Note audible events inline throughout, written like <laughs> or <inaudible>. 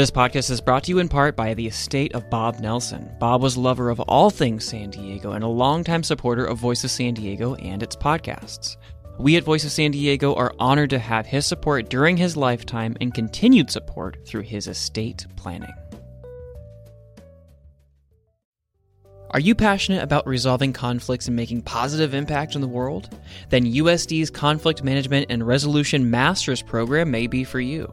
This podcast is brought to you in part by the estate of Bob Nelson. Bob was a lover of all things San Diego and a longtime supporter of Voice of San Diego and its podcasts. We at Voice of San Diego are honored to have his support during his lifetime and continued support through his estate planning. Are you passionate about resolving conflicts and making positive impact in the world? Then USD's Conflict Management and Resolution Masters program may be for you.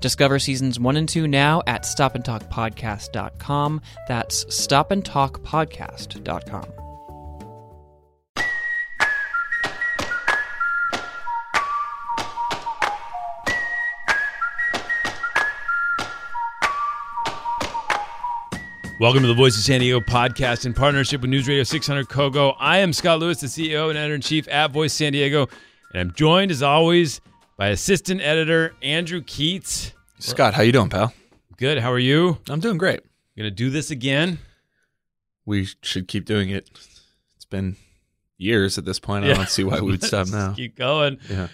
Discover seasons one and two now at stopandtalkpodcast.com. That's stopandtalkpodcast.com. Welcome to the Voice of San Diego podcast in partnership with News Radio 600 KOGO. I am Scott Lewis, the CEO and editor in chief at Voice San Diego, and I'm joined as always by assistant editor Andrew Keatts. Scott, how you doing, pal? Good. How are you? I'm doing great. Gonna do this again? We should keep doing it. It's been years at this point. I don't see why we would stop <laughs> now. Keep going. Yeah.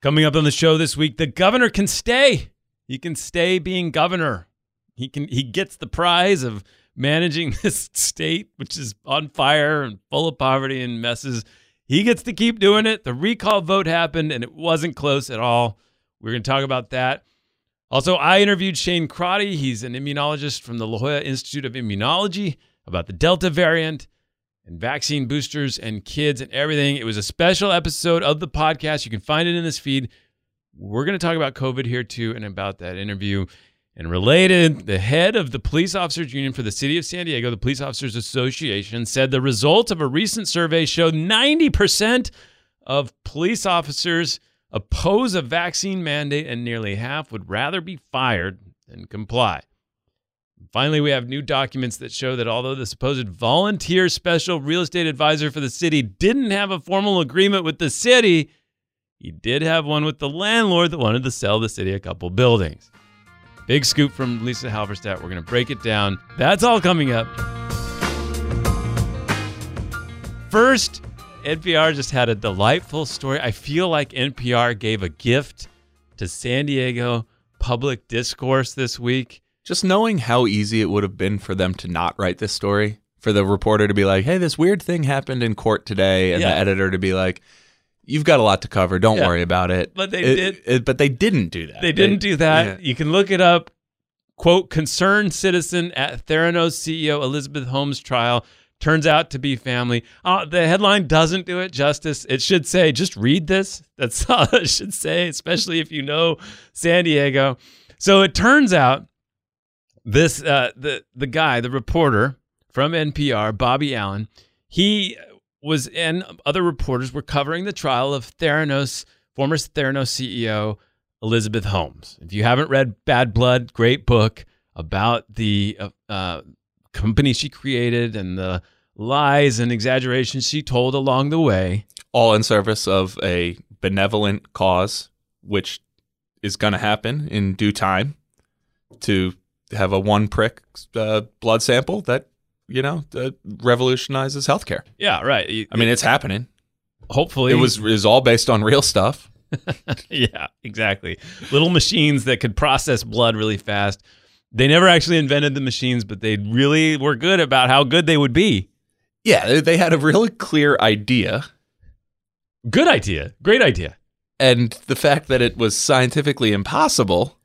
Coming up on the show this week, the governor can stay. He can stay being governor. He can he gets the prize of managing <laughs> this state, which is on fire and full of poverty and messes. He gets to keep doing it. The recall vote happened and it wasn't close at all. We're going to talk about that. Also, I interviewed Shane Crotty. He's an immunologist from the La Jolla Institute of Immunology about the Delta variant and vaccine boosters and kids and everything. It was a special episode of the podcast. You can find it in this feed. We're going to talk about COVID here too and about that interview. And related, the head of the Police Officers Union for the City of San Diego, the Police Officers Association, said the results of a recent survey showed 90% of police officers oppose a vaccine mandate and nearly half would rather be fired than comply. Finally, we have new documents that show that although the supposed volunteer special real estate advisor for the city didn't have a formal agreement with the city, he did have one with the landlord that wanted to sell the city a couple buildings. Big scoop from Lisa Halverstadt. We're going to break it down. That's all coming up. First, NPR just had a delightful story. I feel like NPR gave a gift to San Diego public discourse this week. Just knowing how easy it would have been for them to not write this story, for the reporter to be like, "Hey, this weird thing happened in court today," and Yeah. the editor to be like, "You've got a lot to cover. Don't Yeah. worry about it." But they It- did- it- but they didn't do that. They didn't do that. yeah. You can look it up. Quote, concerned citizen at Theranos CEO Elizabeth Holmes trial turns out to be family. Uh, the headline doesn't do it justice. It should say, just read this. That's <laughs> all it should say, especially if you know San Diego. So it turns out this uh, the the guy, the reporter from NPR, Bobby Allyn, he was in, other reporters were covering the trial of Theranos, former Theranos CEO Elizabeth Holmes. If you haven't read Bad Blood, great book about the uh, uh, company she created and the lies and exaggerations she told along the way. all in service of a benevolent cause, which is going to happen in due time. To have a one prick uh, blood sample that you know uh, revolutionizes healthcare. Yeah, right. I mean, it's happening. hopefully It was is all based on real stuff. <laughs> yeah, exactly. Little machines that could process blood really fast. They never actually invented the machines, but they really were good about how good they would be. Yeah, they had a really clear idea, Good idea. Great idea. and the fact that it was scientifically impossible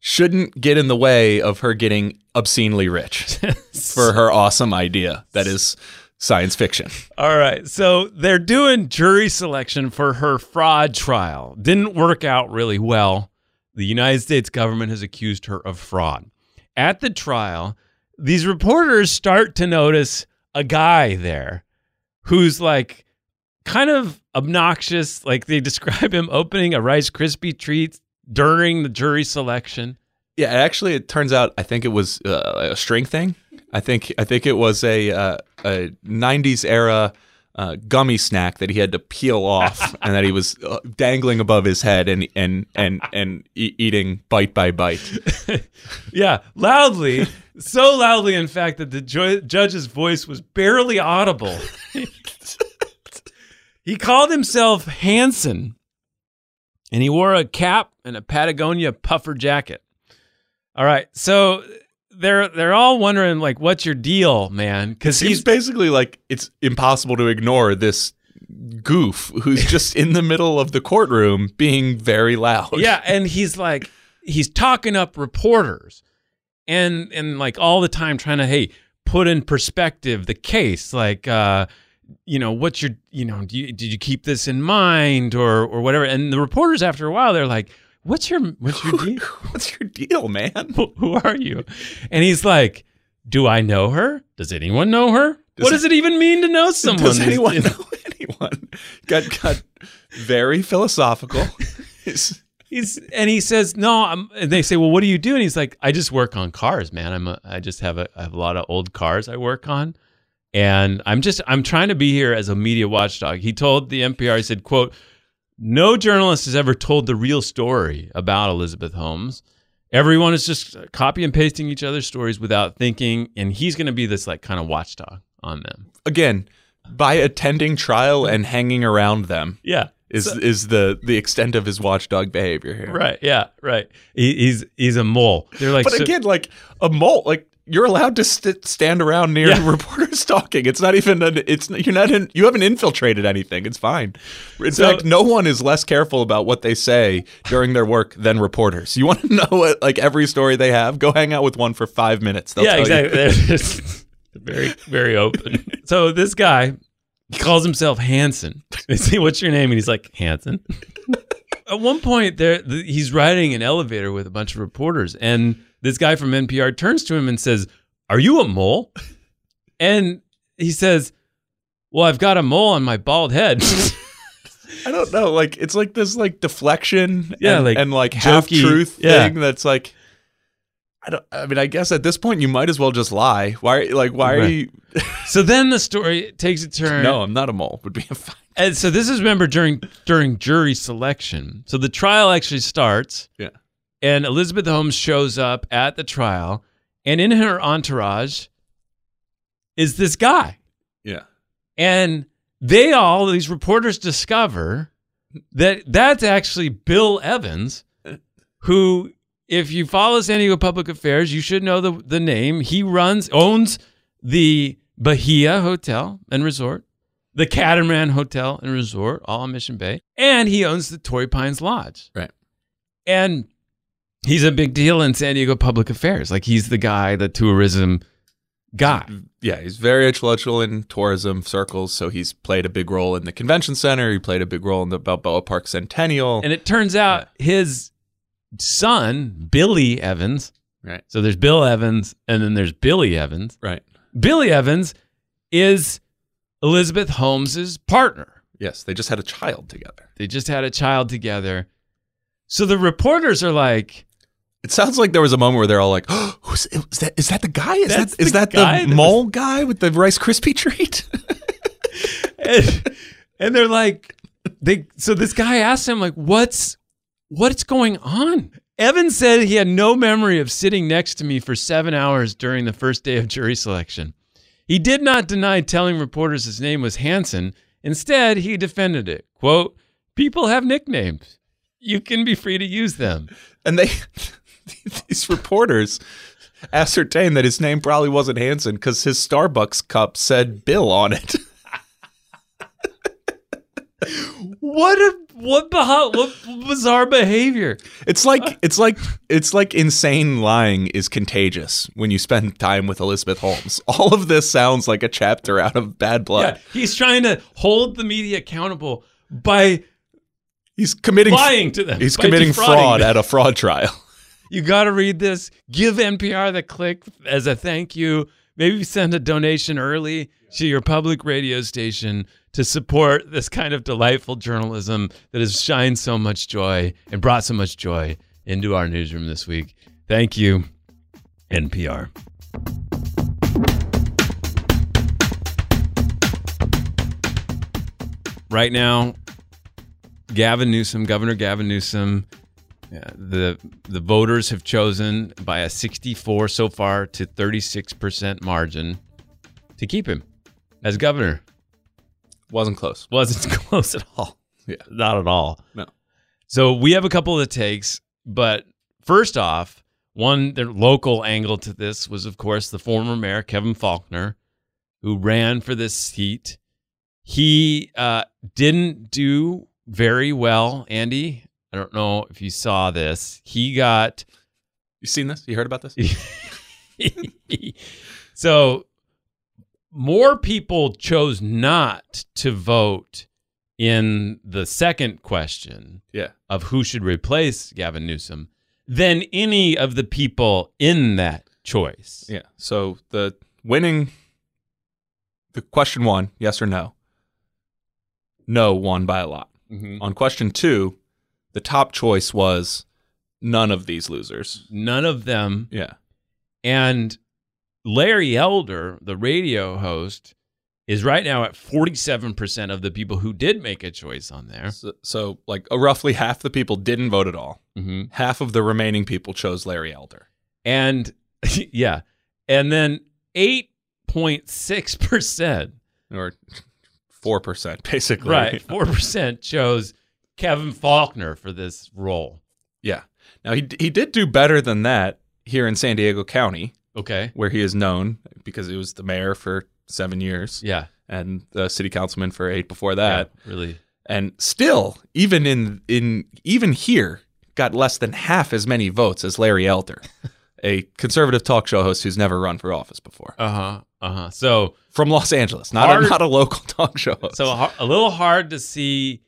shouldn't get in the way of her getting obscenely rich <laughs> for her awesome idea that is science fiction. All right. So they're doing jury selection for her fraud trial. Didn't work out really well. The United States government has accused her of fraud. At the trial, these reporters start to notice a guy there who's like kind of obnoxious. Like they <laughs> describe him opening a Rice Krispie treat during the jury selection. Yeah, actually, it turns out I think it was uh, a string thing. I think I think it was a uh, a '90s era uh, gummy snack that he had to peel off, <laughs> and that he was uh, dangling above his head and and and and e- eating bite by bite. <laughs> yeah, loudly, so loudly, in fact, that the judge's voice was barely audible. <laughs> he called himself Hanson, and he wore a cap and a Patagonia puffer jacket. All right, so they're they're all wondering like, what's your deal, man? Because He's basically like it's impossible to ignore this goof who's <laughs> just in the middle of the courtroom being very loud. yeah, and he's like he's talking up reporters, and and like all the time trying to hey put in perspective the case, like uh, you know what's your you know do you, did you keep this in mind or or whatever, and the reporters after a while they're like. What's your what's your <laughs> deal? What's your deal, man? Who- are you? And he's like, Do I know her? Does anyone know her? what does it even mean to know someone? Does anyone know <laughs> anyone? Got got very philosophical. He's- <laughs> He's and he says no. I'm, and they say, well, what do you do? And he's like, I just work on cars, man. I'm a, I just have a, I have a lot of old cars I work on, and I'm just I'm trying to be here as a media watchdog. He told the NPR, he said, quote, no journalist has ever told the real story about Elizabeth Holmes. Everyone is just copy and pasting each other's stories without thinking, and he's going to be this like kind of watchdog on them. again, by attending trial and hanging around them Yeah. is is the the extent of his watchdog behavior here. Right. Yeah. Right. He, he's he's a mole. They're like, But so- again, like a mole, like you're allowed to st- stand around near Yeah. <laughs> reporters talking. It's not even an, it's you're not in, you haven't infiltrated anything. It's fine. In So- fact, no one is less careful about what they say during their work than reporters. You want to <laughs> know what like every story they have? Go hang out with one for five minutes. They'll yeah, exactly. They're <laughs> very, very open. So this guy, he calls himself Hanson. They say, "What's your name?" And he's like, "Hanson." At one point, there th- he's riding an elevator with a bunch of reporters, and this guy from NPR turns to him and says, "Are you a mole?" And he says, "Well, I've got a mole on my bald head." <laughs> I don't know. Like it's like this like deflection Yeah, and, like and like half truth yeah. thing that's like I don't I mean I guess at this point you might as well just lie. Why like why are you <laughs> so then the story takes a turn. No, I'm not a mole. Would be a fine. And so this is remember during during jury selection. So the trial actually starts. Yeah. And Elizabeth Holmes shows up at the trial, and in her entourage is this guy. Yeah. And they all these reporters discover that that's actually Bill Evans, <laughs> who, if you follow San Diego Public Affairs, you should know the the name. He runs owns the Bahia Hotel and Resort, the Catamaran Hotel and Resort, all on Mission Bay, and he owns the Torrey Pines Lodge. Right. And he's a big deal in San Diego Public Affairs. Like he's the guy, the tourism guy. Yeah, he's very influential in tourism circles. So he's played a big role in the convention center. He played a big role in the Balboa Park Centennial. And it turns out his son, Billy Evans, right, so there's Bill Evans and then there's Billy Evans. right. Billy Evans is Elizabeth Holmes's partner. Yes, they just had a child together. They just had a child together. So the reporters are like, It sounds like there was a moment where they're all like, oh, <gasps> who's, is, that, is that the guy? Is That's that is the that guy the that mole guy with the Rice Krispie treat? <laughs> and, and they're like, they. So this guy asked him like, "What's what's going on?" Evan said he had no memory of sitting next to me for seven hours during the first day of jury selection. He did not deny telling reporters his name was Hanson. Instead, he defended it. "Quote: People have nicknames. You can be free to use them." and they <laughs> these reporters ascertained that his name probably wasn't Hanson because his Starbucks cup said Bill on it. <laughs> What a what beha- what bizarre behavior. It's like it's like it's like insane lying is contagious when you spend time with Elizabeth Holmes. All of this sounds like a chapter out of Bad Blood. Yeah, he's trying to hold the media accountable by He's committing lying to them. He's committing fraud them. at a fraud trial. You got to read this. Give NPR the click as a thank you. Maybe send a donation early to your public radio station to support this kind of delightful journalism that has shined so much joy and brought so much joy into our newsroom this week. Thank you, NPR. Right now, Gavin Newsom, Governor Gavin Newsom, yeah, the the voters have chosen by a 64 so far to 36% margin to keep him as governor. Wasn't close. Wasn't <laughs> close at all. Yeah. Not at all. No. So we have a couple of takes, but first off, one the local angle to this was of course the former mayor Kevin Faulconer who ran for this seat. He uh, didn't do very well, Andy. I don't know if you saw this. He got You seen this? You heard about this? <laughs> so more people chose not to vote in the second question Yeah. of who should replace Gavin Newsom than any of the people in that choice. Yeah. So the winning the question one, yes or no. No won by a lot. Mhm. On question two, the top choice was none of these losers. None of them. Yeah. And Larry Elder, the radio host, is right now at 47% of the people who did make a choice on there. So, so like uh, roughly half the people didn't vote at all. hmm Half of the remaining people chose Larry Elder. And <laughs> yeah. And then 8.6%, Or 4% basically. right, 4% chose Kevin Faulconer for this role. Yeah. Now he he did do better than that here in San Diego County, Okay. where he is known because he was the mayor for 7 years Yeah. and the city councilman for 8 before that. yeah, really. and still even in in even here got less than half as many votes as Larry Elder, <laughs> a conservative talk show host who's never run for office before Uh-huh. Uh-huh. So from Los Angeles, not Hard- a, not a local <laughs> talk show host. so a, a little hard to see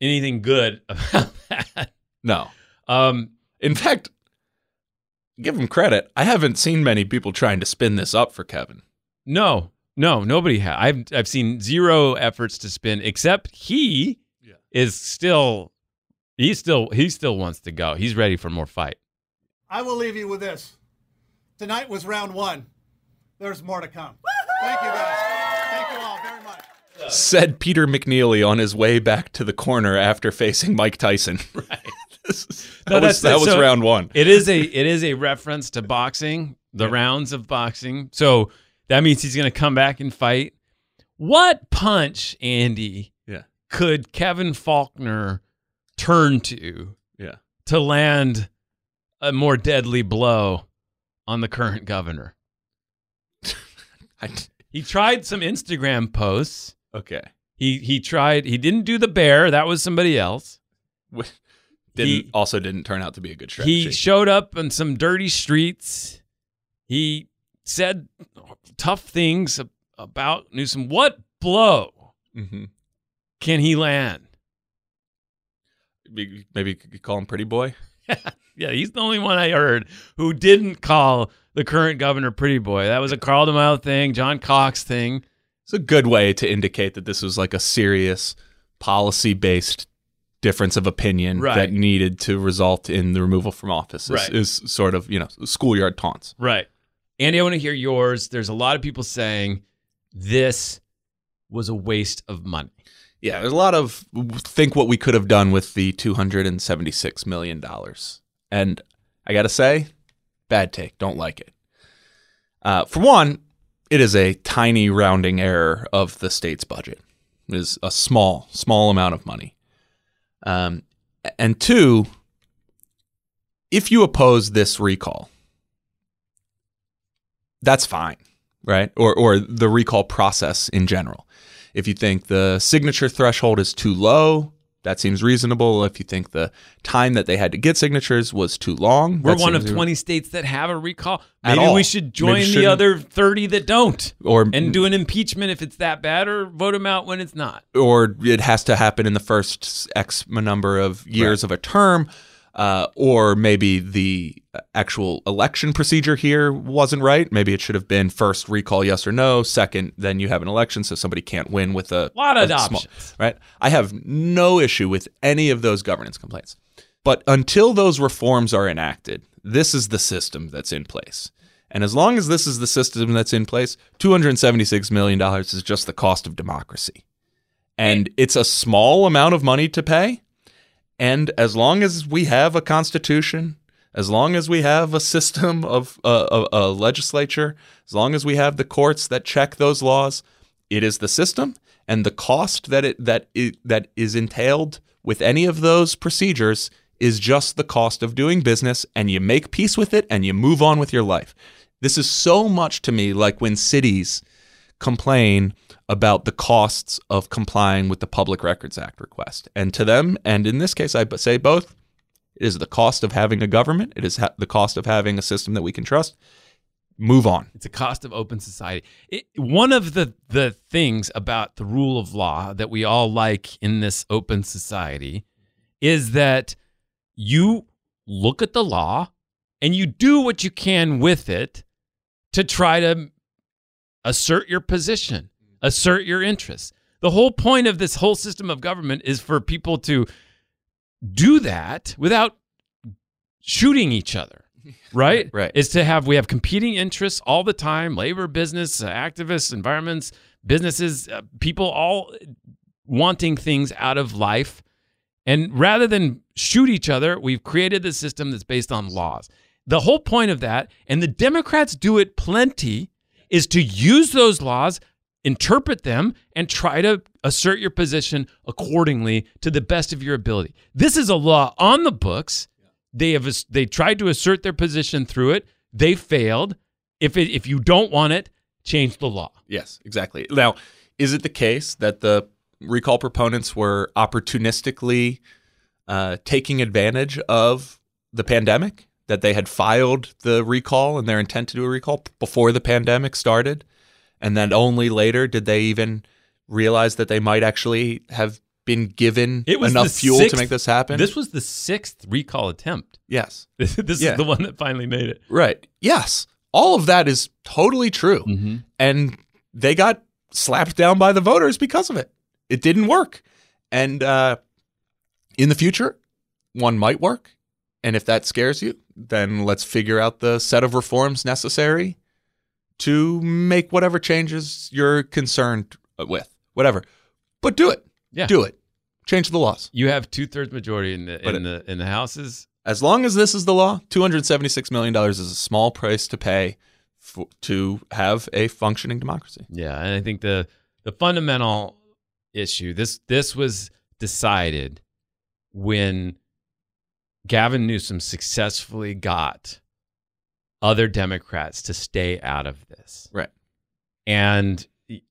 anything good <laughs> about that. no, Um in fact, give him credit. I haven't seen many people trying to spin this up for Kevin. No, no, nobody has. I've I've seen zero efforts to spin, except he Yeah. is still he still he still wants to go. He's ready for more fight. I will leave you with this. Tonight was round one. There's more to come. Thank you, guys. Thank you all very much. Said Peter McNeeley on his way back to the corner after facing Mike Tyson. <laughs> Right. that No, was, that was so- round one. It is a it is a reference to boxing, the rounds of boxing. So that means he's going to come back and fight. What punch, Andy, Yeah. could Kevin Faulconer turn to Yeah. to land a more deadly blow on the current governor? <laughs> I, He tried some Instagram posts. Okay. He he tried. He didn't do the bear. That was somebody else. didn't He- also didn't turn out to be a good strategy. He showed up on some dirty streets. He said tough things about Newsom. What blow hmm can he land? Maybe, call him Pretty Boy. <laughs> Yeah, he's the only one I heard who didn't call the current governor pretty boy. That was a Carl DeMaio thing, John Cox thing. It's a good way to indicate that this was like a serious policy based difference of opinion Right. that needed to result in the removal from office. Is, Right. is sort of you know schoolyard taunts. Right. Andy, I want to hear yours. There's a lot of people saying this was a waste of money. Yeah, there's a lot of think what we could have done with the two hundred and seventy six million dollars, and I gotta say, bad take. Don't like it. Uh, for one, it is a tiny rounding error of the state's budget. It is a small, small amount of money. Um, and two, if you oppose this recall, that's fine, right? Or or the recall process in general. If you think the signature threshold is too low, that seems reasonable. If you think the time that they had to get signatures was too long, We're one of seems- 20 states that have a recall. At Maybe all. we should join Maybe the other 30 that don't or and do an impeachment if it's that bad or vote them out when it's not. or it has to happen in the first X number of years of a term, uh, or maybe the actual election procedure here wasn't right. Maybe it should have been first recall yes or no, second then you have an election, so somebody can't win with a Lot of a small- options. right? I have no issue with any of those governance complaints, but until those reforms are enacted, this is the system that's in place. And as long as this is the system that's in place, $276 million is just the cost of democracy and it's a small amount of money to pay. And as long as we have a constitution, as long as we have a system of uh, a, a legislature, as long as we have the courts that check those laws, it is the system, and the cost that it that it, that is entailed with any of those procedures is just the cost of doing business, and you make peace with it, and you move on with your life. This is so much to me like when cities complain about the costs of complying with the Public Records Act request. And to them, and in this case, I say both, it is the cost of having a government, it is ha- the cost of having a system that we can trust. Move on. It's a cost of open society. It, one of the, the things about the rule of law that we all like in this open society is that you look at the law and you do what you can with it to try to assert your position, assert your interests. The whole point of this whole system of government is for people to do that without shooting each other. <laughs> Right? Right. Is to have we have competing interests all the time, labor, business, uh, activists, environments, businesses, uh, people all wanting things out of life. And rather than shoot each other, we've created the system that's based on laws. The whole point of that, and the Democrats do it plenty, is to use those laws, interpret them, and try to assert your position accordingly to the best of your ability. This is a law on the books. They have they tried to assert their position through it. They failed. If it, if you don't want it, change the law. Yes, exactly. Now, is it the case that the recall proponents were opportunistically uh, taking advantage of the pandemic? That they had filed the recall and their intent to do a recall before the pandemic started, and then only later did they even realize that they might actually have been given It was enough fuel sixth- to make this happen? This was the sixth recall attempt. yes, <laughs> This, Yeah. is the one that finally made it. right. Yes, all of that is totally true. Mm-hmm. and they got slapped down by the voters because of it. It didn't work, and uh, in the future, one might work. And if that scares you, then let's figure out the set of reforms necessary to make whatever changes you're concerned with. Whatever, but do it. Yeah. do it. Change the laws. You have two thirds majority in the in the in the houses. As long as this is the law, two hundred seventy-six million dollars is a small price to pay f- to have a functioning democracy. Yeah, and I think the the fundamental issue this this was decided when Gavin Newsom successfully got other Democrats to stay out of this. Right. And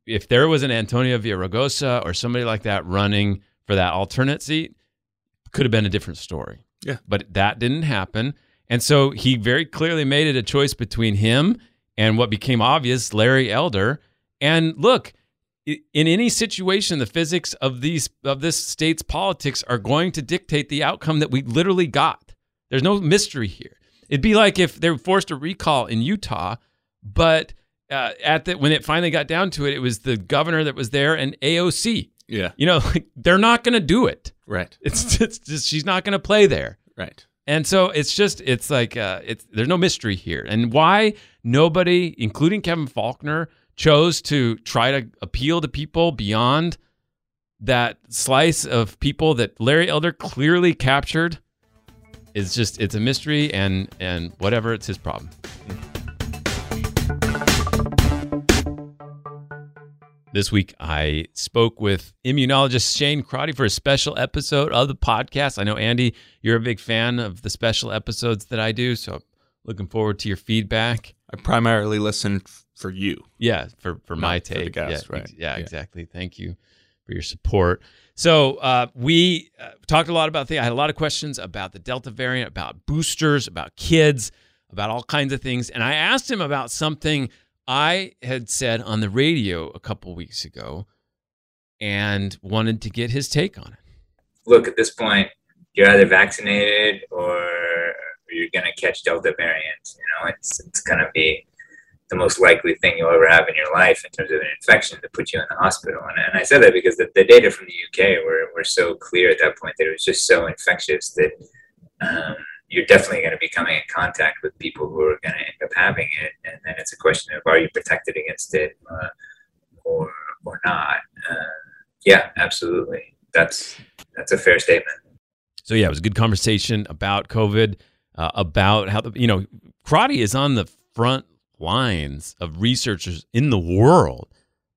if there was an Antonio Villaraigosa or somebody like that running for that alternate seat, could have been a different story. Yeah. But that didn't happen. And so he very clearly made it a choice between him and what became obvious, Larry Elder. And look, in any situation, the physics of these of this state's politics are going to dictate the outcome that we literally got. There's no mystery here. It'd be like if they were forced to recall in Utah, but uh, at the when it finally got down to it, it was the governor that was there and AOC. Yeah. You know, <laughs> like, they're not going to do it. Right. It's it's just she's not going to play there. Right. And so it's just it's like uh, it's there's no mystery here, and why nobody, including Kevin Faulconer, chose to try to appeal to people beyond that slice of people that Larry Elder clearly captured is just it's a mystery, and and whatever, it's his problem. This week, I spoke with immunologist Shane Crotty for a special episode of the podcast. I know, Andy, you're a big fan of the special episodes that I do, so looking forward to your feedback. I primarily listen for you. Yeah, for for my Not for the take. guest, yeah, right. ex- yeah, Yeah. exactly. Thank you for your support. So uh, we uh, talked a lot about the. I had a lot of questions about the Delta variant, about boosters, about kids, about all kinds of things, and I asked him about something I had said on the radio a couple weeks ago, and wanted to get his take on it. look at this point you're either vaccinated or you're going to catch delta variant you know it's it's going to be the most likely thing you'll ever have in your life in terms of an infection to put you in the hospital. And, and i said that because the, the data from the uk were, were so clear at that point that it was just so infectious that um, you're definitely going to be coming in contact with people who are going to end up having it. And then it's a question of are you protected against it uh, or or not? Uh, yeah absolutely. That's that's a fair statement. So yeah, it was a good conversation about COVID, uh, about how the you know Crotty is on the front lines of researchers in the world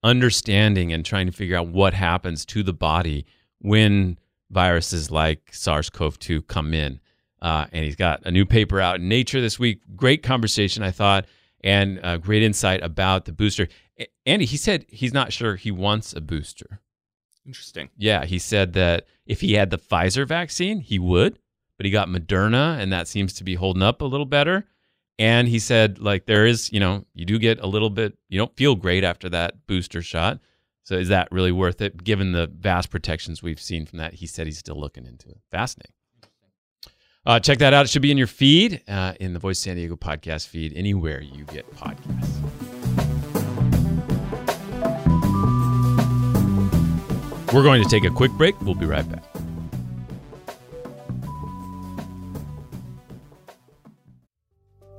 understanding and trying to figure out what happens to the body when viruses like SARS-CoV-2 come in. Uh, and he's got a new paper out in Nature this week. Great conversation, I thought, and uh, great insight about the booster. A- Andy, he said he's not sure he wants a booster. Interesting. Yeah, he said that if he had the Pfizer vaccine, he would, but he got Moderna, and that seems to be holding up a little better. And he said, like, there is, you know, you do get a little bit, you don't feel great after that booster shot. So is that really worth it, given the vast protections we've seen from that? He said he's still looking into it. Fascinating. Uh, check that out. It should be in your feed, uh, in the Voice San Diego podcast feed, anywhere you get podcasts. We're going to take a quick break. We'll be right back.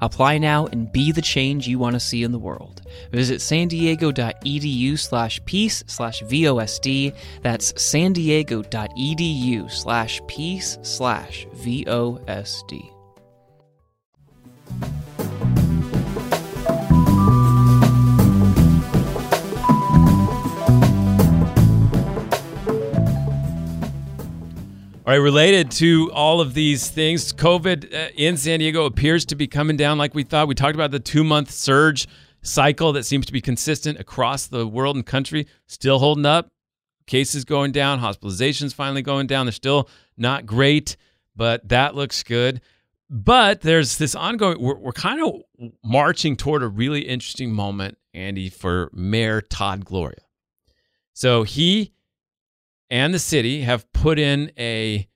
Apply now and be the change you want to see in the world. Visit san diego.edu slash peace slash VOSD. That's san diego.edu slash peace slash VOSD. All right, related to all of these things, COVID uh, in San Diego appears to be coming down like we thought. We talked about the two month surge cycle that seems to be consistent across the world and country, still holding up. Cases going down, hospitalizations finally going down. They're still not great, but that looks good. But there's this ongoing, we're, we're kind of marching toward a really interesting moment, Andy, for Mayor Todd Gloria. So he and the city have put in a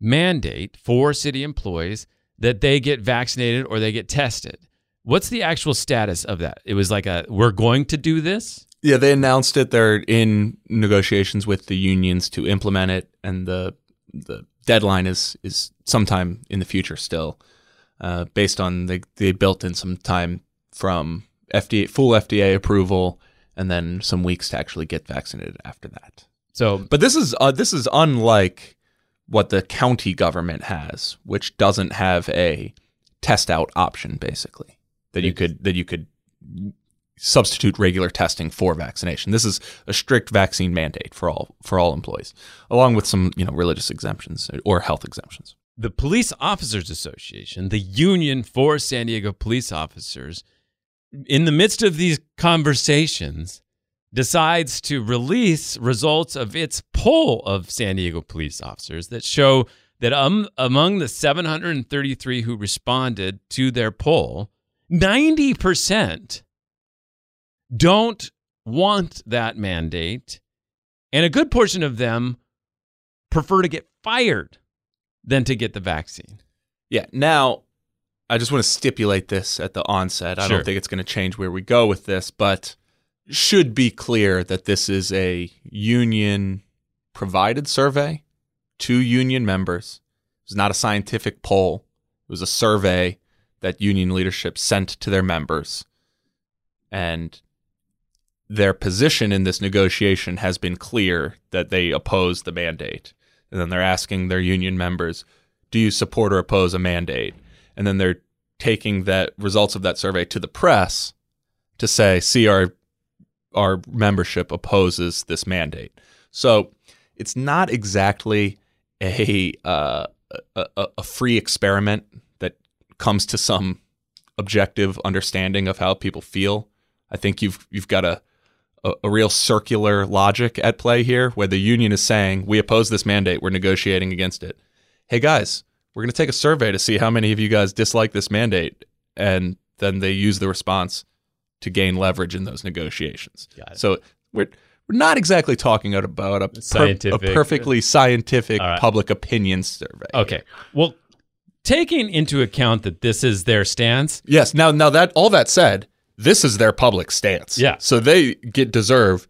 mandate for city employees that they get vaccinated or they get tested. What's the actual status of that? It was like a we're going to do this. Yeah, they announced it. They're in negotiations with the unions to implement it, and the the deadline is is sometime in the future still, uh, based on they they built in some time from FDA full FDA approval, and then some weeks to actually get vaccinated after that. So, But this is uh, this is unlike what the county government has, which doesn't have a test out option, basically that you could that you could substitute regular testing for vaccination. This is a strict vaccine mandate for all for all employees, along with some you know religious exemptions or health exemptions. the Police Officers Association, the union for San Diego police officers, in the midst of these conversations, decides to release results of its poll of San Diego police officers that show that um, among the 733 who responded to their poll, 90% don't want that mandate, and a good portion of them prefer to get fired than to get the vaccine. Yeah. Now, I just want to stipulate this at the onset. I Sure. don't think it's going to change where we go with this, but should be clear that this is a union provided survey to union members. It was not a scientific poll. It was a survey that union leadership sent to their members. And their position in this negotiation has been clear that they oppose the mandate. and then they're asking their union members, "Do you support or oppose a mandate?" And then they're taking that results of that survey to the press to say, "See, our our membership opposes this mandate." So it's not exactly a uh, a, a, free experiment that comes to some objective understanding of how people feel. I think you've you've got a, a a real circular logic at play here, where the union is saying we oppose this mandate, we're negotiating against it. Hey guys, we're going to take a survey to see how many of you guys dislike this mandate, and then they use the response to gain leverage in those negotiations. So we're we're not exactly talking about a, per- a perfectly scientific right. public opinion survey. Okay. Well, taking into account that this is their stance, Yes. Now, now that all that said, this is their public stance. Yeah. So they get deserve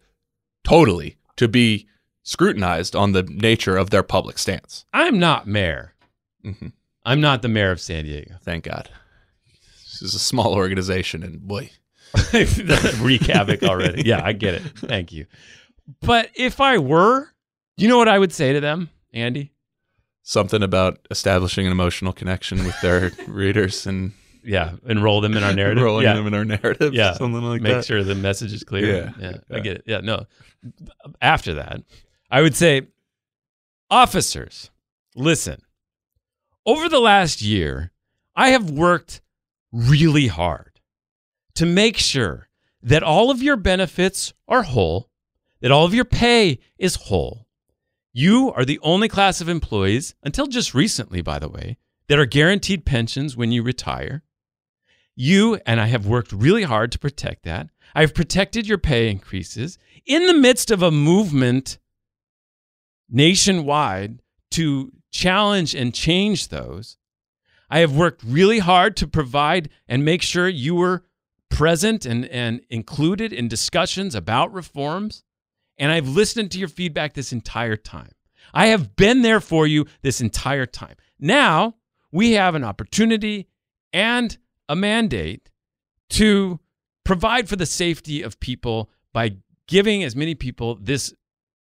totally to be scrutinized on the nature of their public stance. I'm not mayor. Mhm. I'm not the mayor of San Diego. Thank God. This is a small organization, and boy, Wreak havoc already. Yeah, I get it. Thank you. But if I were, you know what I would say to them, Andy? something about establishing an emotional connection with their <laughs> readers and Yeah, enroll them in our narrative. rolling yeah. them in our narrative. Yeah, Something like Make that. Make sure the message is clear. Yeah, I yeah. get it. Yeah, no. After that, I would say, officers, listen. Over the last year, I have worked really hard to make sure that all of your benefits are whole, that all of your pay is whole. You are the only class of employees, until just recently, by the way, that are guaranteed pensions when you retire. You and I have worked really hard to protect that. I've protected your pay increases in the midst of a movement nationwide to challenge and change those. I have worked really hard to provide and make sure you were present and, and included in discussions about reforms. And I've listened to your feedback this entire time. I have been there for you this entire time. Now we have an opportunity and a mandate to provide for the safety of people by giving as many people this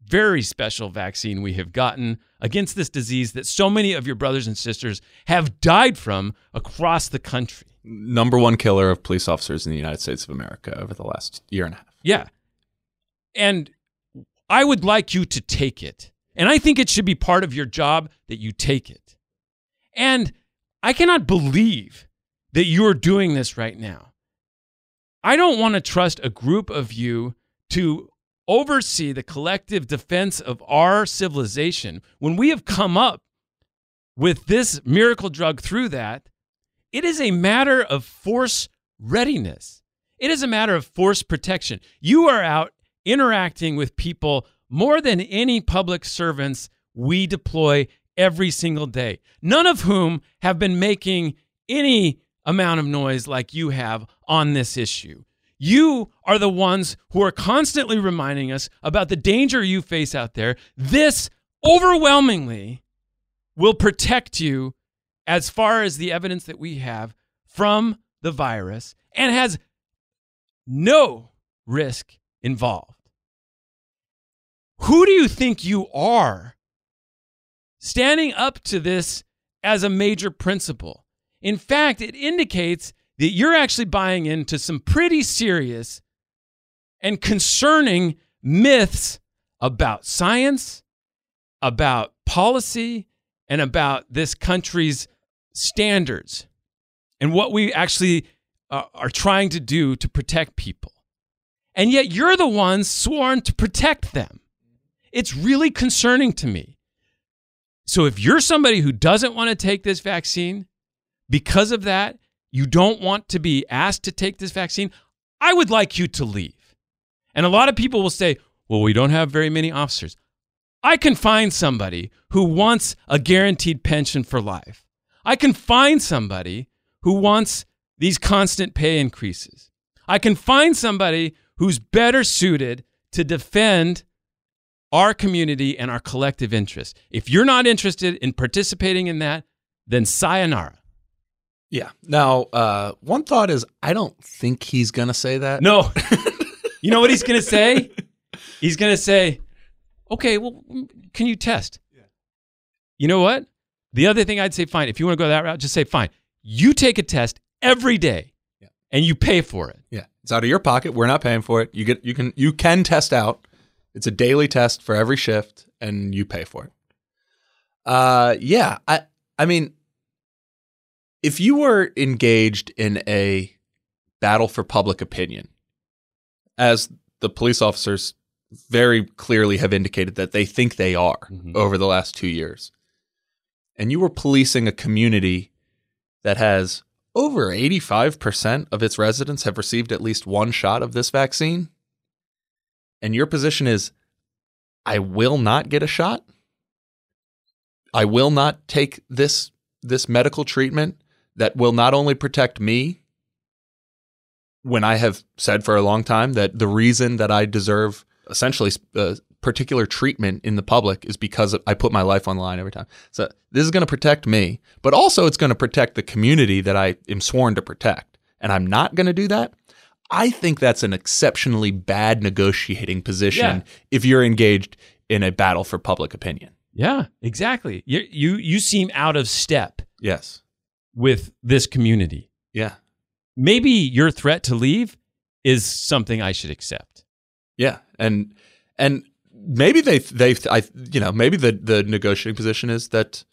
very special vaccine we have gotten against this disease that so many of your brothers and sisters have died from across the country. Number one killer of police officers in the United States of America over the last year and a half. Yeah. And I would like you to take it. And I think it should be part of your job that you take it. And I cannot believe that you are doing this right now. I don't want to trust a group of you to oversee the collective defense of our civilization when we have come up with this miracle drug through that. It is a matter of force readiness. It is a matter of force protection. You are out interacting with people more than any public servants we deploy every single day, none of whom have been making any amount of noise like you have on this issue. You are the ones who are constantly reminding us about the danger you face out there. This overwhelmingly will protect you as far as the evidence that we have from the virus and has no risk involved. Who do you think you are standing up to this as a major principle? In fact, it indicates that you're actually buying into some pretty serious and concerning myths about science, about policy, and about this country's standards and what we actually uh, are trying to do to protect people. And yet you're the ones sworn to protect them. It's really concerning to me. So if you're somebody who doesn't want to take this vaccine, because of that, you don't want to be asked to take this vaccine, I would like you to leave. And a lot of people will say, well, we don't have very many officers. I can find somebody who wants a guaranteed pension for life. I can find somebody who wants these constant pay increases. I can find somebody who's better suited to defend our community and our collective interests. If you're not interested in participating in that, then sayonara. Yeah. Now, uh, one thought is I don't think he's gonna say that. No. <laughs> you know what he's going to say? He's going to say, okay, well, can you test? you know what? The other thing I'd say, fine, if you want to go that route, just say, fine, you take a test every day Yeah. and you pay for it. Yeah, it's out of your pocket. We're not paying for it. You get you can you can test out. It's a daily test for every shift, and you pay for it. Uh, yeah. I I mean, if you were engaged in a battle for public opinion, as the police officers very clearly have indicated that they think they are Mhm. over the last two years, and you were policing a community that has over 85% of its residents have received at least one shot of this vaccine, and your position is, I will not get a shot. I will not take this this medical treatment that will not only protect me when I have said for a long time that the reason that I deserve essentially a particular treatment in the public is because I put my life on the line every time. So this is going to protect me, but also it's going to protect the community that I am sworn to protect. And I'm not going to do that. I think that's an exceptionally bad negotiating position Yeah. if you're engaged in a battle for public opinion. Yeah, exactly. You you you seem out of step Yes. With this community. Yeah. Maybe your threat to leave is something I should accept. Yeah, and and maybe they they I you know maybe the the negotiating position is that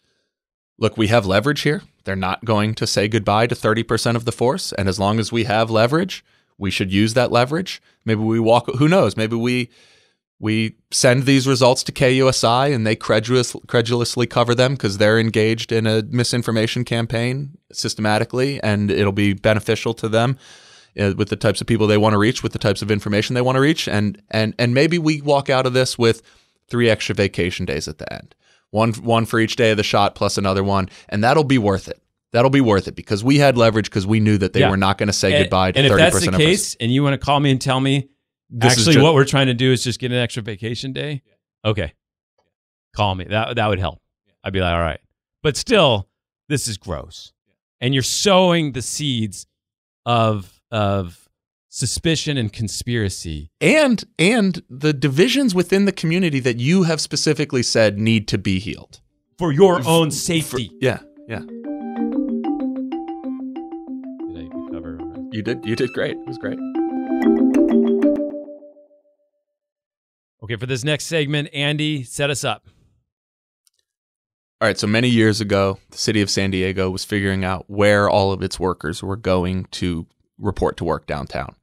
look we have leverage here. They're not going to say goodbye to thirty percent of the force, and as long as we have leverage, we should use that leverage. Maybe we walk. Who knows? Maybe we we send these results to KUSI and they credulous, credulously cover them because they're engaged in a misinformation campaign systematically, and it'll be beneficial to them uh, with the types of people they want to reach, with the types of information they want to reach, and and and maybe we walk out of this with three extra vacation days at the end, one one for each day of the shot plus another one, and that'll be worth it. That'll be worth it because we had leverage because we knew that they Yeah. were not going to say And- goodbye to and if thirty that's the case, and you want to call me and tell me actually ju- what we're trying to do is just get an extra vacation day, okay, call me. That that would help. I'd be like, all right, but still, this is gross, and you're sowing the seeds of of suspicion and conspiracy. and and the divisions within the community that you have specifically said need to be healed. For your own For- safety. yeah, yeah, Did I cover? you did. You did great. It was great. Okay, for this next segment, Andy, set us up. All right, so many years ago, the city of San Diego was figuring out where all of its workers were going to report to work downtown.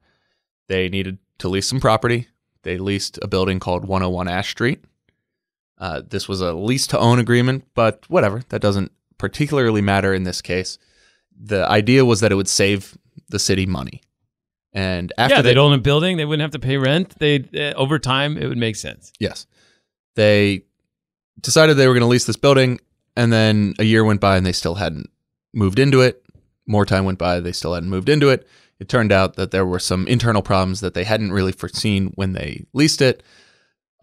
They needed to lease some property. They leased a building called 101 Ash Street. Uh, this was a lease to own agreement, but whatever, that doesn't particularly matter in this case. The idea was that it would save the city money. And after yeah, they they'd own a building. They wouldn't have to pay rent. They uh, over time it would make sense. Yes. They decided they were going to lease this building, and then a year went by and they still hadn't moved into it. More time went by, they still hadn't moved into it. It turned out that there were some internal problems that they hadn't really foreseen when they leased it.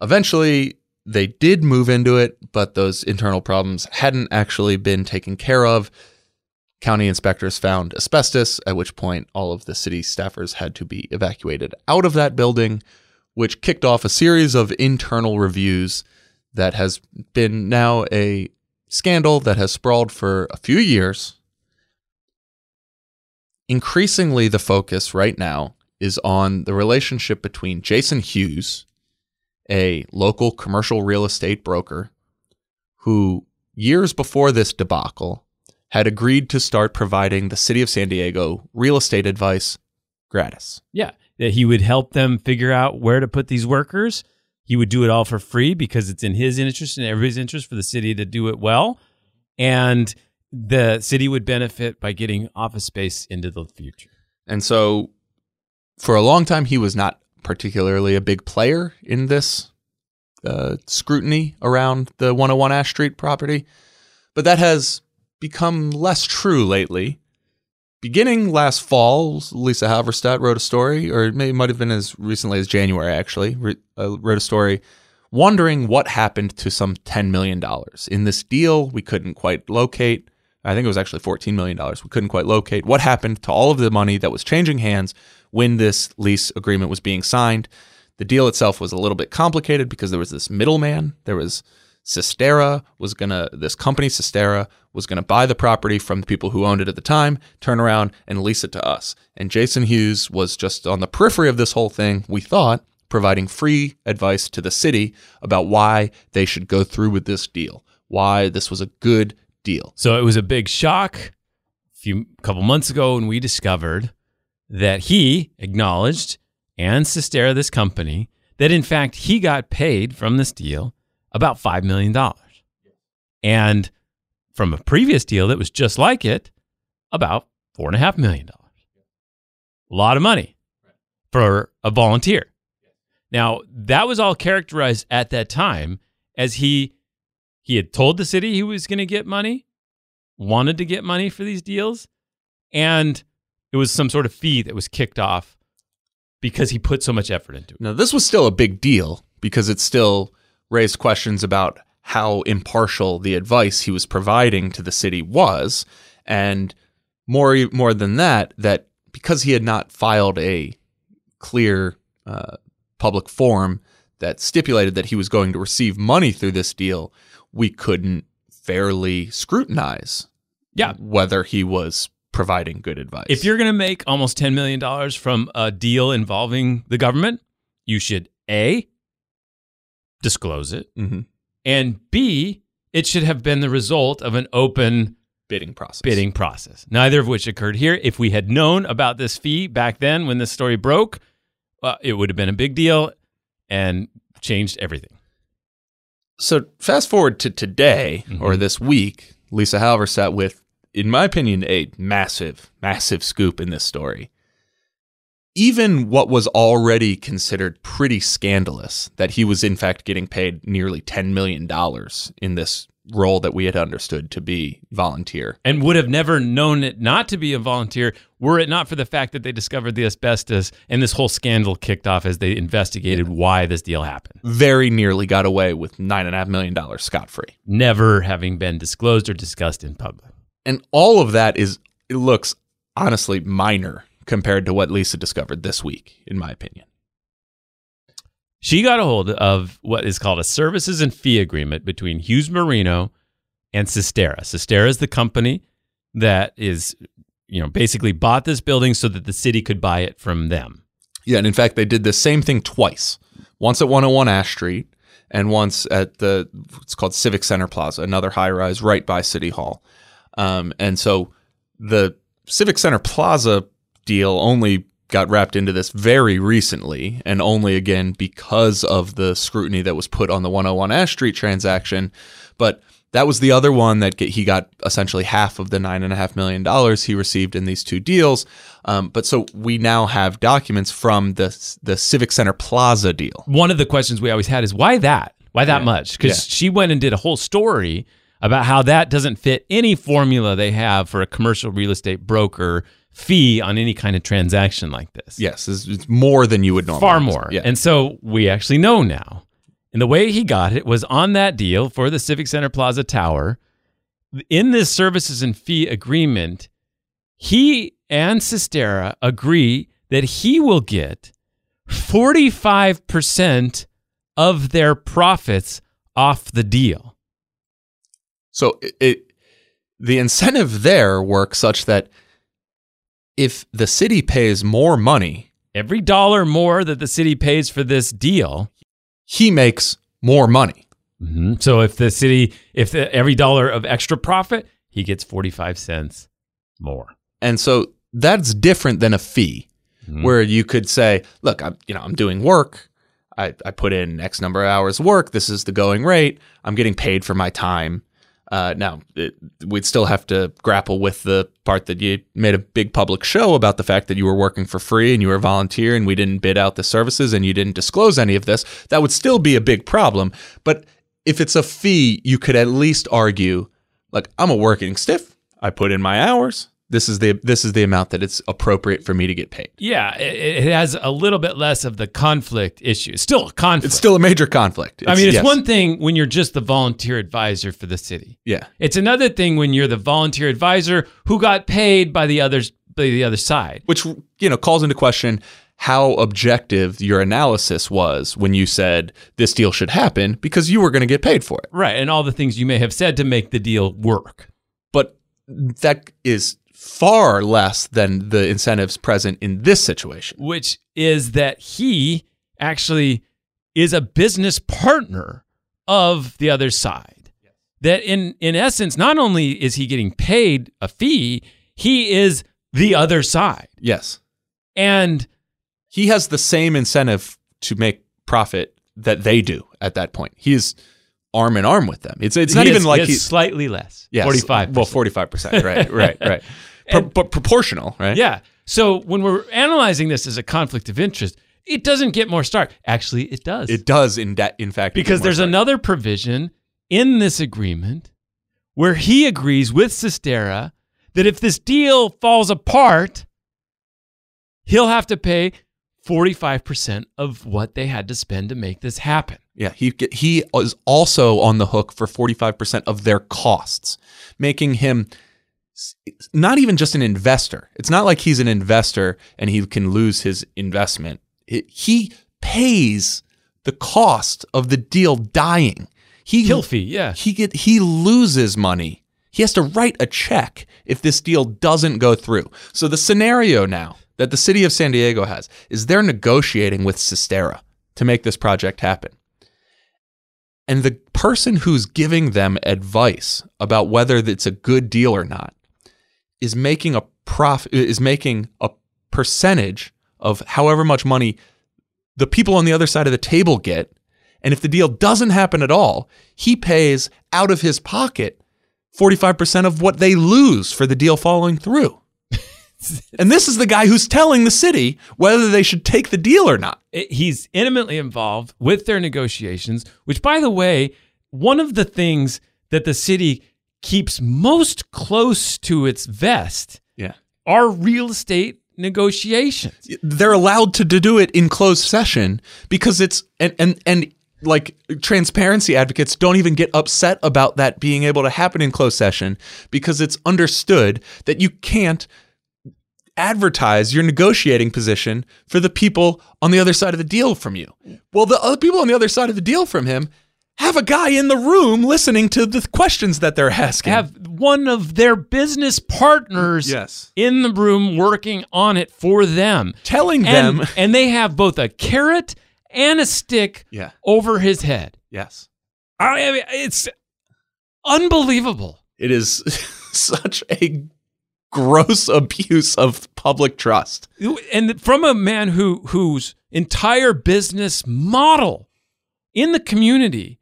Eventually, they did move into it, but those internal problems hadn't actually been taken care of. County inspectors found asbestos, at which point all of the city staffers had to be evacuated out of that building which kicked off a series of internal reviews that has been now a scandal that has sprawled for a few years. Increasingly, the focus right now is on the relationship between Jason Hughes, a local commercial real estate broker, who years before this debacle had agreed to start providing the city of San Diego real estate advice gratis. Yeah, that he would help them figure out where to put these workers. He would do it all for free because it's in his interest and everybody's interest for the city to do it well. And the city would benefit by getting office space into the future. And so for a long time, he was not particularly a big player in this uh, scrutiny around the 101 Ash Street property. But that has become less true lately. Beginning last fall, Lisa Halverstadt wrote a story, or it may, might have been as recently as January, actually, re- uh, wrote a story wondering what happened to some $10 million. In this deal, we couldn't quite locate. I think it was actually $14 million. We couldn't quite locate what happened to all of the money that was changing hands when this lease agreement was being signed. The deal itself was a little bit complicated because there was this middleman. There was Cisterra was gonna this company Cisterra was gonna buy the property from the people who owned it at the time, turn around and lease it to us. And Jason Hughes was just on the periphery of this whole thing. We thought providing free advice to the city about why they should go through with this deal, why this was a good deal. So it was a big shock a few couple months ago when we discovered that he acknowledged and Cisterra, this company, that in fact he got paid from this deal about $5 million. And from a previous deal that was just like it, about $4.5 million. A lot of money for a volunteer. Now, that was all characterized at that time as he he had told the city he was going to get money, wanted to get money for these deals, and it was some sort of fee that was kicked off because he put so much effort into it. Now, this was still a big deal because it still raised questions about how impartial the advice he was providing to the city was, and more more than that, that because he had not filed a clear uh, public form that stipulated that he was going to receive money through this deal, we couldn't fairly scrutinize Yeah. whether he was providing good advice. If you're going to make almost $10 million from a deal involving the government, you should A, disclose it, Mhm. and B, it should have been the result of an open bidding process, bidding process, neither of which occurred here. If we had known about this fee back then when this story broke, well, it would have been a big deal and changed everything. So fast forward to today Mhm. or this week, Lisa Halverstadt with, in my opinion, a massive, massive scoop in this story. Even what was already considered pretty scandalous, that he was in fact getting paid nearly $10 million in this role that we had understood to be volunteer. And would have never known it not to be a volunteer were it not for the fact that they discovered the asbestos and this whole scandal kicked off as they investigated why this deal happened. Very nearly got away with $9.5 million scot free. Never having been disclosed or discussed in public. And all of that is, it looks honestly minor compared to what Lisa discovered this week, in my opinion. She got a hold of what is called a services and fee agreement between Hughes Marino and Cisterra. Cisterra is the company that is, you know, basically bought this building so that the city could buy it from them. Yeah, and in fact, they did the same thing twice. Once at 101 Ash Street, and once at the it's called Civic Center Plaza, another high rise right by City Hall. Um, and so the Civic Center Plaza deal only got wrapped into this very recently, and only again because of the scrutiny that was put on the 101 Ash Street transaction. But that was the other one that get, he got essentially half of the nine and a half million dollars he received in these two deals. Um, but so we now have documents from the the Civic Center Plaza deal. One of the questions we always had is why that? Why that much? Because Yeah. she went and did a whole story about how that doesn't fit any formula they have for a commercial real estate broker fee on any kind of transaction like this. Yes, it's, more than you would normally. far more. Yeah. And so we actually know now. And the way he got it was on that deal for the Civic Center Plaza Tower. In this services and fee agreement, he and Cisterra agree that he will get 45% of their profits off the deal. So it, it the incentive there works such that if the city pays more money, Every dollar more that the city pays for this deal. he makes more money. Mhm. So if the city, if the, every dollar of extra profit, he gets 45 cents more. And so that's different than a fee Mhm. where you could say, look, I'm you know, I'm doing work. I, I put in X number of hours of work. This is the going rate. I'm getting paid for my time. Uh, now, it, we'd still have to grapple with the part that you made a big public show about the fact that you were working for free and you were a volunteer and we didn't bid out the services and you didn't disclose any of this. That would still be a big problem. But if it's a fee, you could at least argue, like, I'm a working stiff. I put in my hours. This is the this is the amount that it's appropriate for me to get paid. Yeah, it, it has a little bit less of the conflict issue. It's still a conflict. It's still a major conflict. I mean, it's yes. one thing when you're just the volunteer advisor for the city. Yeah. It's another thing when you're the volunteer advisor who got paid by the others by the other side. Which you know calls into question how objective your analysis was when you said this deal should happen because you were going to get paid for it. Right. And all the things you may have said to make the deal work. But that is far less than the incentives present in this situation. which is that he actually is a business partner of the other side. That in in essence, not only is he getting paid a fee, he is the other side. Yes. And He has the same incentive to make profit that they do at that point. He is arm in arm with them. It's it's not he even is- like he he's slightly less. yes, 45. Well, 45%. Right, right, right. <laughs> And- but proportional, right? Yeah. So when we're analyzing this as a conflict of interest, it doesn't get more stark. Actually, it does. It does in da- in fact because there's stark. another provision in this agreement where he agrees with Cisterra that if this deal falls apart, he'll have to pay 45% of what they had to spend to make this happen. Yeah, he he is also on the hook for 45% of their costs, making him not even just an investor. It's not like he's an investor and he can lose his investment. It- he pays the cost of the deal dying. He yeah. he get he loses money. He has to write a check if this deal doesn't go through. So the scenario now that the city of San Diego has is they're negotiating with Cisterra to make this project happen. And the person who's giving them advice about whether it's a good deal or not is making a prof is making a percentage of however much money the people on the other side of the table get. And if the deal doesn't happen at all, he pays out of his pocket 45% of what they lose for the deal falling through. <laughs> and this is the guy who's telling the city whether they should take the deal or not. He's intimately involved with their negotiations, which, by the way, one of the things that the city keeps most close to its vest Yeah. are real estate negotiations. They're allowed to, to do it in closed session because it's and and and like transparency advocates don't even get upset about that being able to happen in closed session because it's understood that you can't advertise your negotiating position for the people on the other side of the deal from you. Well, the other people on the other side of the deal from him have a guy in the room listening to the questions that they're asking. Have one of their business partners Yes. in the room working on it for them. telling And, them and they have both a carrot and a stick Yeah. over his head. Yes. I mean, it's unbelievable. It is <laughs> such a gross abuse of public trust. and from a man who whose entire business model in the community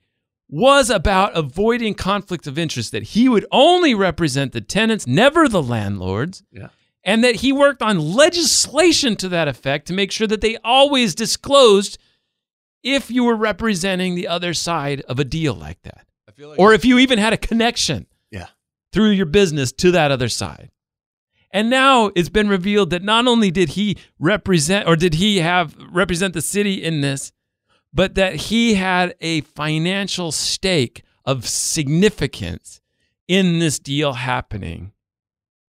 was about avoiding conflict of interest that he would only represent the tenants never the landlords Yeah. and that he worked on legislation to that effect to make sure that they always disclosed if you were representing the other side of a deal like that I feel like or if you even had a connection yeah. through your business to that other side. And now it's been revealed that not only did he represent or did he have represent the city in this, but that he had a financial stake of significance in this deal happening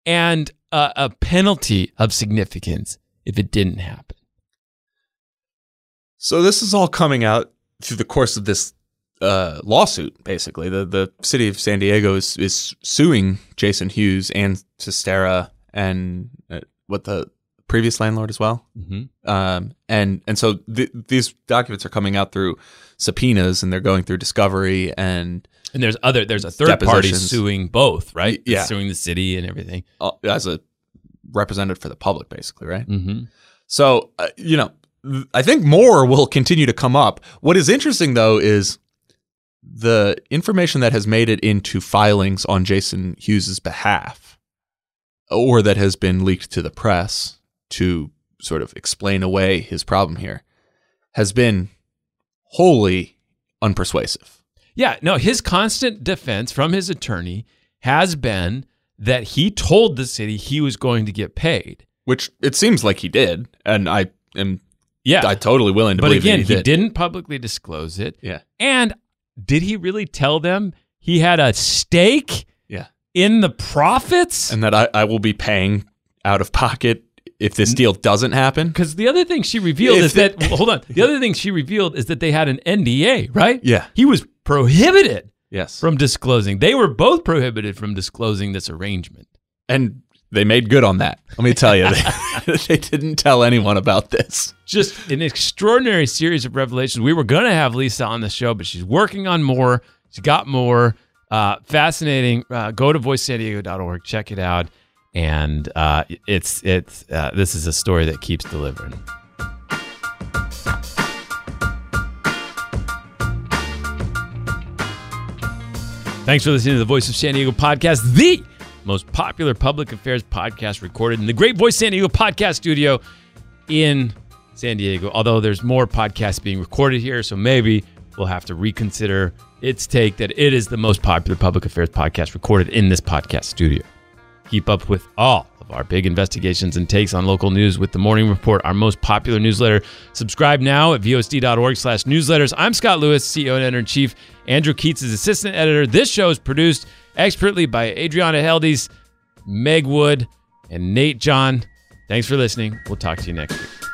and a, a penalty of significance if it didn't happen. So this is all coming out through the course of this uh, lawsuit. Basically, the the city of San Diego is is suing Jason Hughes and Cisterra and uh, what the previous landlord as well. Mm-hmm. Um, and and so th- these documents are coming out through subpoenas and they're going through discovery and And there's other there's a third party suing both, right? Yeah. suing the city and everything. uh, as a representative for the public, basically, right? Mm-hmm. So, uh, you know, th- I think more will continue to come up. What is interesting, though, is the information that has made it into filings on Jason Hughes's behalf, or that has been leaked to the press to sort of explain away his problem here, has been wholly unpersuasive. Yeah, no, his constant defense from his attorney has been that he told the city he was going to get paid. Which it seems like he did, and I am Yeah. I totally willing to but believe again, that he, he did. didn't publicly disclose it. Yeah, And did he really tell them he had a stake yeah. in the profits? and that I, I will be paying out of pocket if this deal doesn't happen, Because the other thing she revealed If is that hold on. The other <laughs> thing she revealed is that they had an NDA, right? Yeah. He was prohibited yes, from disclosing. They were both prohibited from disclosing this arrangement. and they made good on that. Let me tell you, they, <laughs> <laughs> they didn't tell anyone about this. Just an extraordinary series of revelations. We were going to have Lisa on the show, but she's working on more. She's got more. Uh, fascinating. Uh, go to voicesandiego.org. Check it out. And uh, it's it's uh, this is a story that keeps delivering. Thanks for listening to the Voice of San Diego podcast, the most popular public affairs podcast recorded in the Great Voice San Diego podcast studio in San Diego. Although there's more podcasts being recorded here, so maybe we'll have to reconsider its take that it is the most popular public affairs podcast recorded in this podcast studio. Keep up with all of our big investigations and takes on local news with the Morning Report, our most popular newsletter. Subscribe now at vosd.org slash newsletters. I'm Scott Lewis, CEO and editor-in-chief. Andrew Keatts is assistant editor. This show is produced expertly by Adriana Heldiz, Meg Wood, and Nate John. Thanks for listening. We'll talk to you next week.